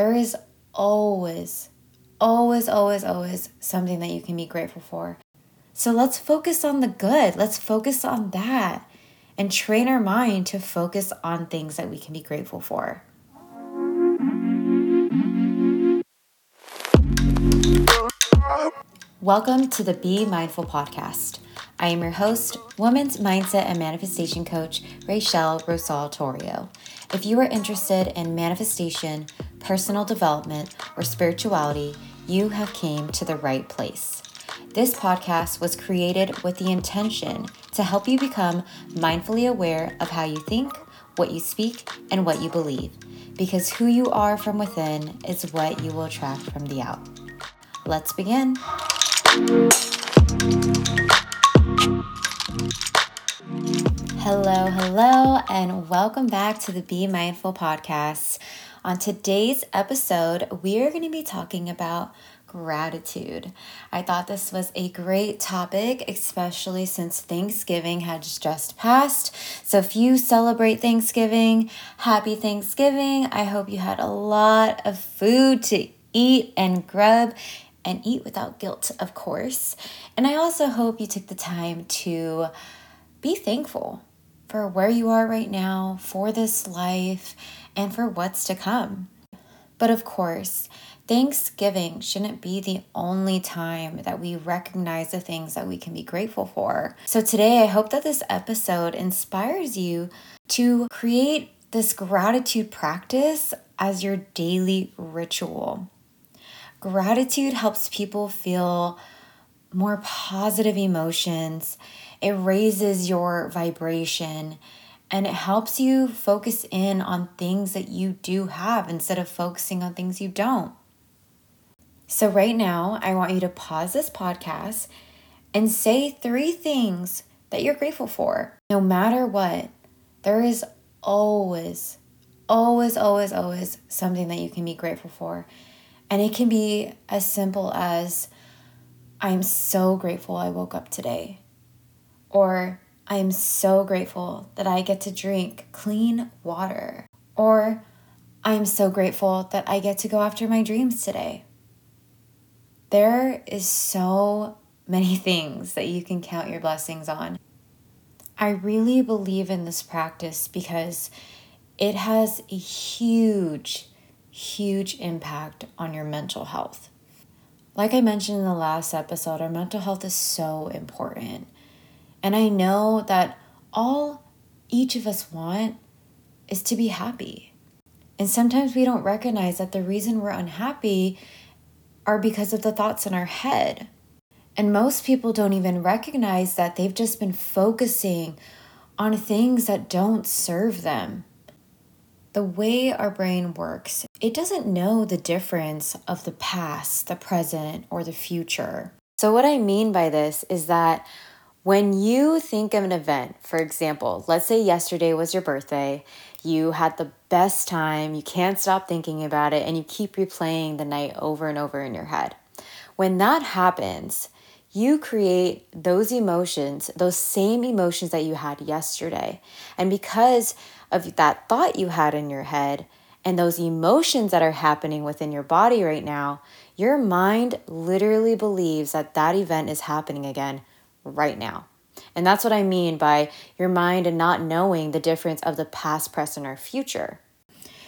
there is always, always, always, always something that you can be grateful for. So let's focus on the good. Let's focus on that and train our mind to focus on things that we can be grateful for. Welcome to the Be Mindful podcast. I am your host, woman's mindset and manifestation coach, Raechelle Rosal Torrio. If you are interested in manifestation, personal development, or spirituality, you have came to the right place. This podcast was created with the intention to help you become mindfully aware of how you think, what you speak, and what you believe, because who you are from within is what you will attract from the out. Let's begin. Hello, hello, and welcome back to the Be Mindful podcast. On today's episode, we are going to be talking about gratitude. I thought this was a great topic, especially since Thanksgiving had just passed. So, if you celebrate Thanksgiving, happy Thanksgiving. I hope you had a lot of food to eat and grub and eat without guilt, of course. And I also hope you took the time to be thankful for where you are right now, for this life, and for what's to come. But of course, Thanksgiving shouldn't be the only time that we recognize the things that we can be grateful for. So, today, I hope that this episode inspires you to create this gratitude practice as your daily ritual. Gratitude helps people feel more positive emotions, it raises your vibration, and it helps you focus in on things that you do have instead of focusing on things you don't. So, right now, I want you to pause this podcast and say three things that you're grateful for. No matter what, there is always, always, always, always something that you can be grateful for. And it can be as simple as I'm so grateful I woke up today. Or I'm so grateful that I get to drink clean water. Or I'm so grateful that I get to go after my dreams today. There is so many things that you can count your blessings on. I really believe in this practice because it has a huge huge impact on your mental health. Like I mentioned in the last episode, our mental health is so important. And I know that all each of us want is to be happy. And sometimes we don't recognize that the reason we're unhappy are because of the thoughts in our head. And most people don't even recognize that they've just been focusing on things that don't serve them the way our brain works, it doesn't know the difference of the past, the present, or the future. So, what I mean by this is that when you think of an event, for example, let's say yesterday was your birthday, you had the best time, you can't stop thinking about it, and you keep replaying the night over and over in your head. When that happens, you create those emotions, those same emotions that you had yesterday. And because of that thought you had in your head and those emotions that are happening within your body right now, your mind literally believes that that event is happening again right now. And that's what I mean by your mind and not knowing the difference of the past, present, or future.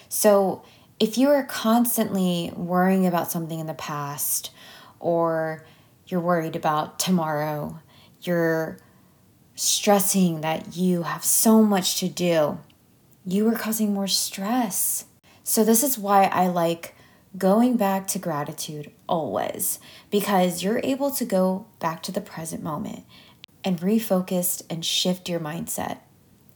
So, if you are constantly worrying about something in the past, or you're worried about tomorrow, you're stressing that you have so much to do, you are causing more stress. So, this is why I like going back to gratitude always, because you're able to go back to the present moment and refocus and shift your mindset.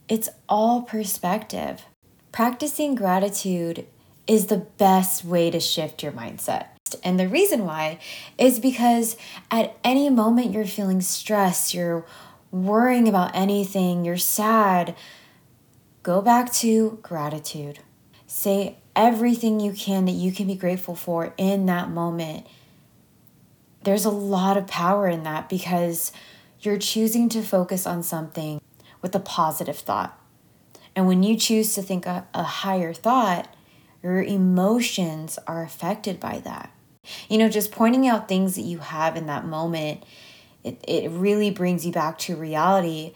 It's all perspective. Practicing gratitude is the best way to shift your mindset. And the reason why is because at any moment you're feeling stressed, you're worrying about anything, you're sad, Go back to gratitude. Say everything you can that you can be grateful for in that moment. There's a lot of power in that because you're choosing to focus on something with a positive thought. And when you choose to think a, a higher thought, your emotions are affected by that. You know, just pointing out things that you have in that moment, it, it really brings you back to reality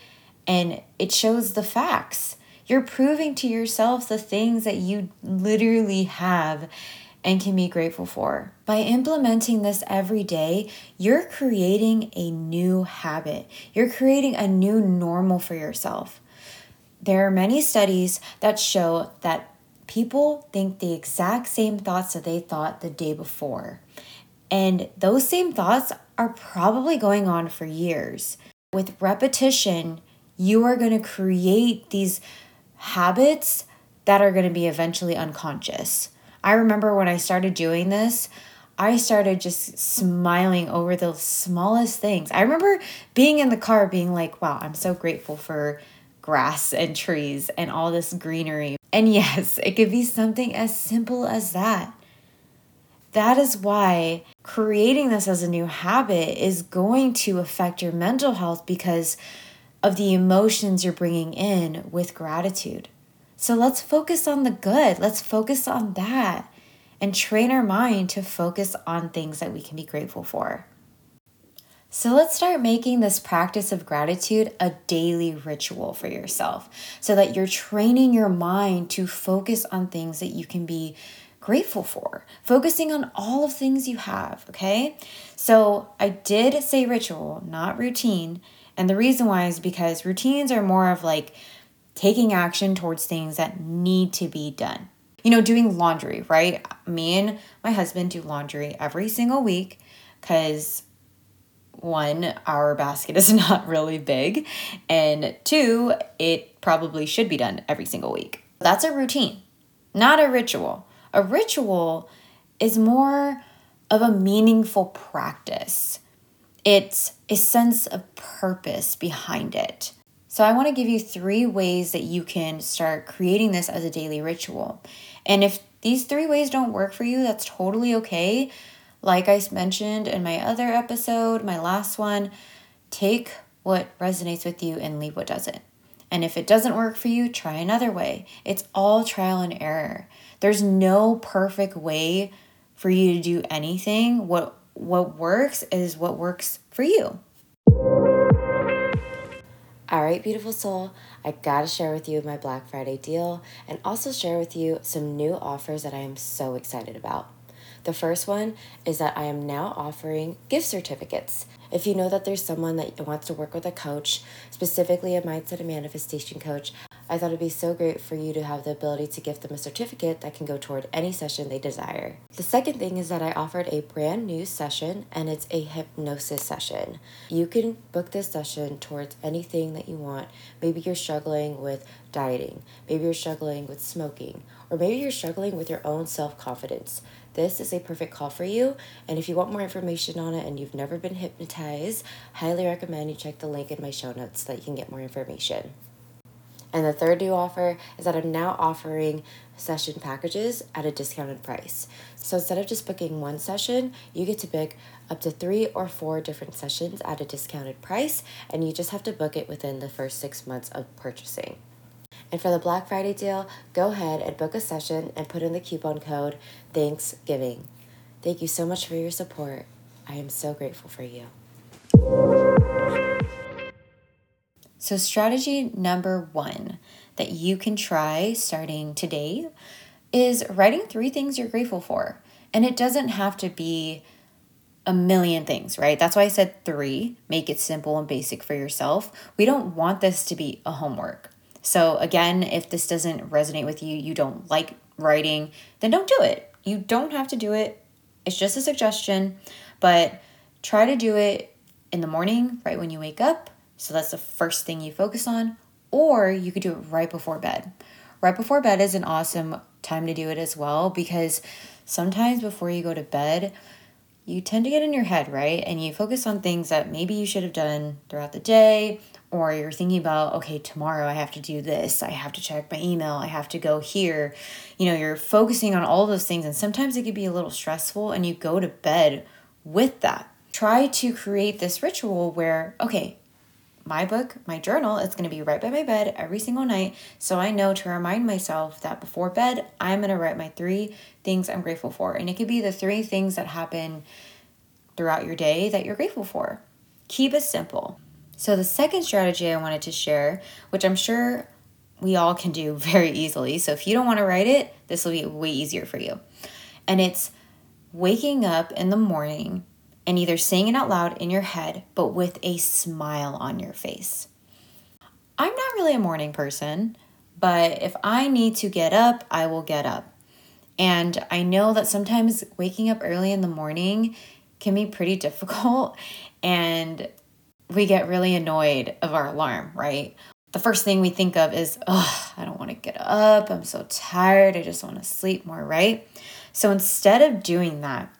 and it shows the facts. You're proving to yourself the things that you literally have and can be grateful for. By implementing this every day, you're creating a new habit. You're creating a new normal for yourself. There are many studies that show that people think the exact same thoughts that they thought the day before. And those same thoughts are probably going on for years. With repetition, you are going to create these habits that are going to be eventually unconscious. I remember when I started doing this, I started just smiling over the smallest things. I remember being in the car being like, wow, I'm so grateful for grass and trees and all this greenery. And yes, it could be something as simple as that. That is why creating this as a new habit is going to affect your mental health because of the emotions you're bringing in with gratitude. So let's focus on the good. Let's focus on that and train our mind to focus on things that we can be grateful for. So let's start making this practice of gratitude a daily ritual for yourself so that you're training your mind to focus on things that you can be grateful for, focusing on all of things you have, okay? So I did say ritual, not routine. And the reason why is because routines are more of like taking action towards things that need to be done. You know, doing laundry, right? Me and my husband do laundry every single week because one, our basket is not really big, and two, it probably should be done every single week. That's a routine, not a ritual. A ritual is more of a meaningful practice. It's a sense of purpose behind it. So, I want to give you three ways that you can start creating this as a daily ritual. And if these three ways don't work for you, that's totally okay. Like I mentioned in my other episode, my last one, take what resonates with you and leave what doesn't. And if it doesn't work for you, try another way. It's all trial and error. There's no perfect way for you to do anything. What what works is what works for you. All right, beautiful soul, I gotta share with you my Black Friday deal and also share with you some new offers that I am so excited about. The first one is that I am now offering gift certificates. If you know that there's someone that wants to work with a coach, specifically a mindset and manifestation coach, I thought it'd be so great for you to have the ability to gift them a certificate that can go toward any session they desire. The second thing is that I offered a brand new session and it's a hypnosis session. You can book this session towards anything that you want. Maybe you're struggling with dieting, maybe you're struggling with smoking, or maybe you're struggling with your own self confidence. This is a perfect call for you. And if you want more information on it and you've never been hypnotized, highly recommend you check the link in my show notes so that you can get more information. And the third new offer is that I'm now offering session packages at a discounted price. So instead of just booking one session, you get to book up to three or four different sessions at a discounted price, and you just have to book it within the first six months of purchasing. And for the Black Friday deal, go ahead and book a session and put in the coupon code Thanksgiving. Thank you so much for your support. I am so grateful for you. So, strategy number one that you can try starting today is writing three things you're grateful for. And it doesn't have to be a million things, right? That's why I said three. Make it simple and basic for yourself. We don't want this to be a homework. So, again, if this doesn't resonate with you, you don't like writing, then don't do it. You don't have to do it. It's just a suggestion, but try to do it in the morning, right when you wake up, so that's the first thing you focus on. Or you could do it right before bed. Right before bed is an awesome time to do it as well because sometimes before you go to bed, you tend to get in your head, right? And you focus on things that maybe you should have done throughout the day, or you're thinking about, okay, tomorrow I have to do this, I have to check my email, I have to go here. You know, you're focusing on all those things, and sometimes it can be a little stressful, and you go to bed with that. Try to create this ritual where, okay, my book, my journal, it's going to be right by my bed every single night. So I know to remind myself that before bed, I'm going to write my three things I'm grateful for. And it could be the three things that happen throughout your day that you're grateful for. Keep it simple. So, the second strategy I wanted to share, which I'm sure we all can do very easily. So, if you don't want to write it, this will be way easier for you. And it's waking up in the morning and either saying it out loud in your head, but with a smile on your face. I'm not really a morning person, but if I need to get up, I will get up. And I know that sometimes waking up early in the morning can be pretty difficult and we get really annoyed of our alarm, right? The first thing we think of is, oh, I don't want to get up. I'm so tired. I just want to sleep more, right? So instead of doing that,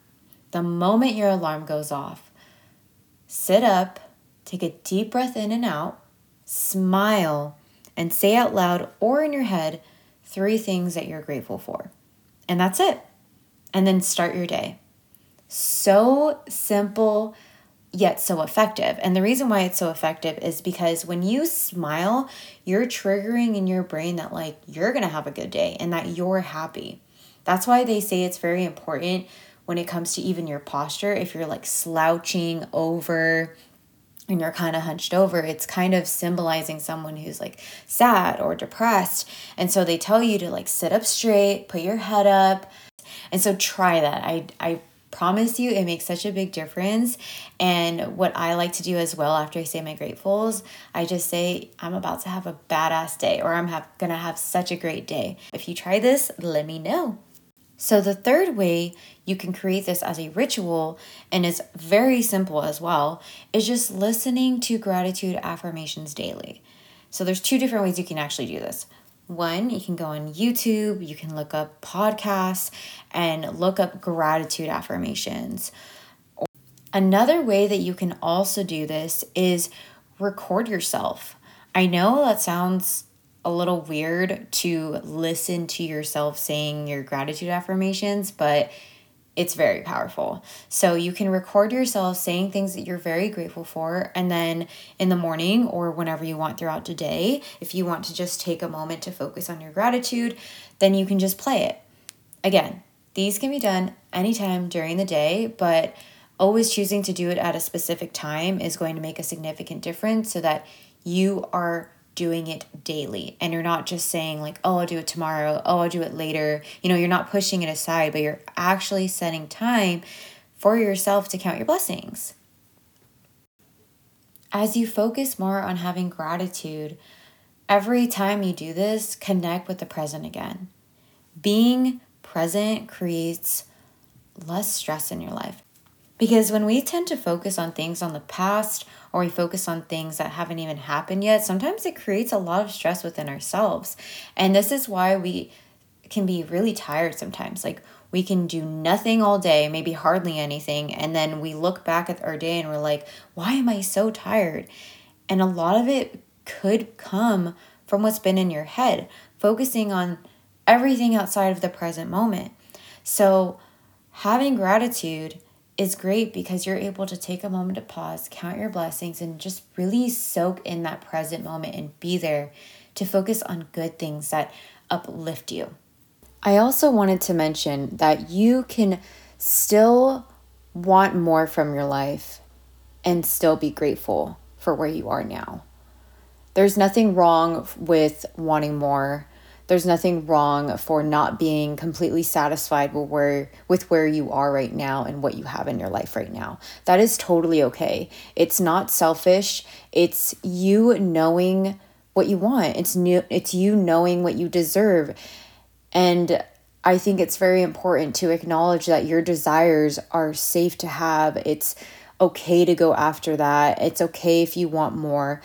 the moment your alarm goes off, sit up, take a deep breath in and out, smile, and say out loud or in your head three things that you're grateful for. And that's it. And then start your day. So simple, yet so effective. And the reason why it's so effective is because when you smile, you're triggering in your brain that, like, you're gonna have a good day and that you're happy. That's why they say it's very important when it comes to even your posture. If you're like slouching over, and you're kind of hunched over, it's kind of symbolizing someone who's like sad or depressed. And so they tell you to like sit up straight, put your head up. And so try that. I I promise you it makes such a big difference and what i like to do as well after i say my gratefuls i just say i'm about to have a badass day or i'm have, gonna have such a great day if you try this let me know so the third way you can create this as a ritual and it's very simple as well is just listening to gratitude affirmations daily so there's two different ways you can actually do this one, you can go on YouTube, you can look up podcasts and look up gratitude affirmations. Another way that you can also do this is record yourself. I know that sounds a little weird to listen to yourself saying your gratitude affirmations, but it's very powerful. So you can record yourself saying things that you're very grateful for, and then in the morning or whenever you want throughout the day, if you want to just take a moment to focus on your gratitude, then you can just play it. Again, these can be done anytime during the day, but always choosing to do it at a specific time is going to make a significant difference so that you are doing it daily. And you're not just saying like oh i'll do it tomorrow. Oh i'll do it later. You know you're not pushing it aside but you're actually setting time for yourself to count your blessings. As you focus more on having gratitude every time you do this connect with the present again. Being present creates less stress in your life because when we tend to focus on things on the past or we focus on things that haven't even happened yet, sometimes it creates a lot of stress within ourselves. And this is why we can be really tired sometimes. Like we can do nothing all day, maybe hardly anything, and then we look back at our day and we're like, why am I so tired? And a lot of it could come from what's been in your head, focusing on everything outside of the present moment. So, having gratitude is great because you're able to take a moment to pause, count your blessings, and just really soak in that present moment and be there to focus on good things that uplift you. I also wanted to mention that you can still want more from your life and still be grateful for where you are now. There's nothing wrong with wanting more there's nothing wrong for not being completely satisfied with where with where you are right now and what you have in your life right now. That is totally okay. It's not selfish. It's you knowing what you want. It's new it's you knowing what you deserve. And I think it's very important to acknowledge that your desires are safe to have. It's okay to go after that. It's okay if you want more.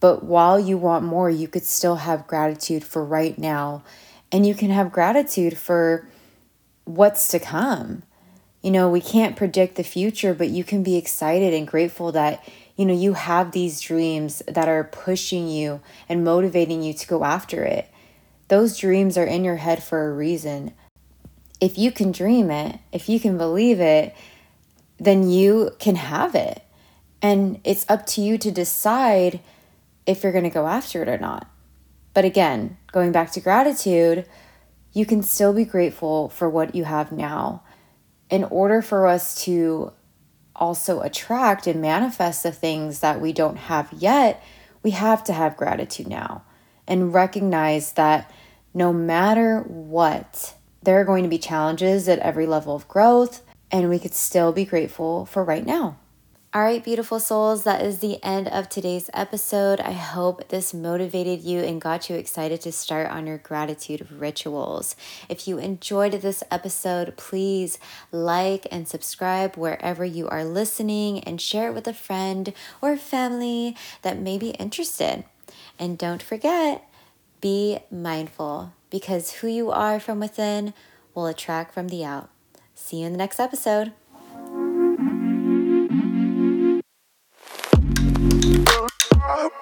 But while you want more, you could still have gratitude for right now. And you can have gratitude for what's to come. You know, we can't predict the future, but you can be excited and grateful that, you know, you have these dreams that are pushing you and motivating you to go after it. Those dreams are in your head for a reason. If you can dream it, if you can believe it, then you can have it. And it's up to you to decide if you're going to go after it or not. But again, going back to gratitude, you can still be grateful for what you have now. In order for us to also attract and manifest the things that we don't have yet, we have to have gratitude now and recognize that no matter what, there are going to be challenges at every level of growth, and we could still be grateful for right now. All right, beautiful souls, that is the end of today's episode. I hope this motivated you and got you excited to start on your gratitude rituals. If you enjoyed this episode, please like and subscribe wherever you are listening and share it with a friend or family that may be interested. And don't forget, be mindful because who you are from within will attract from the out. See you in the next episode. Yeah.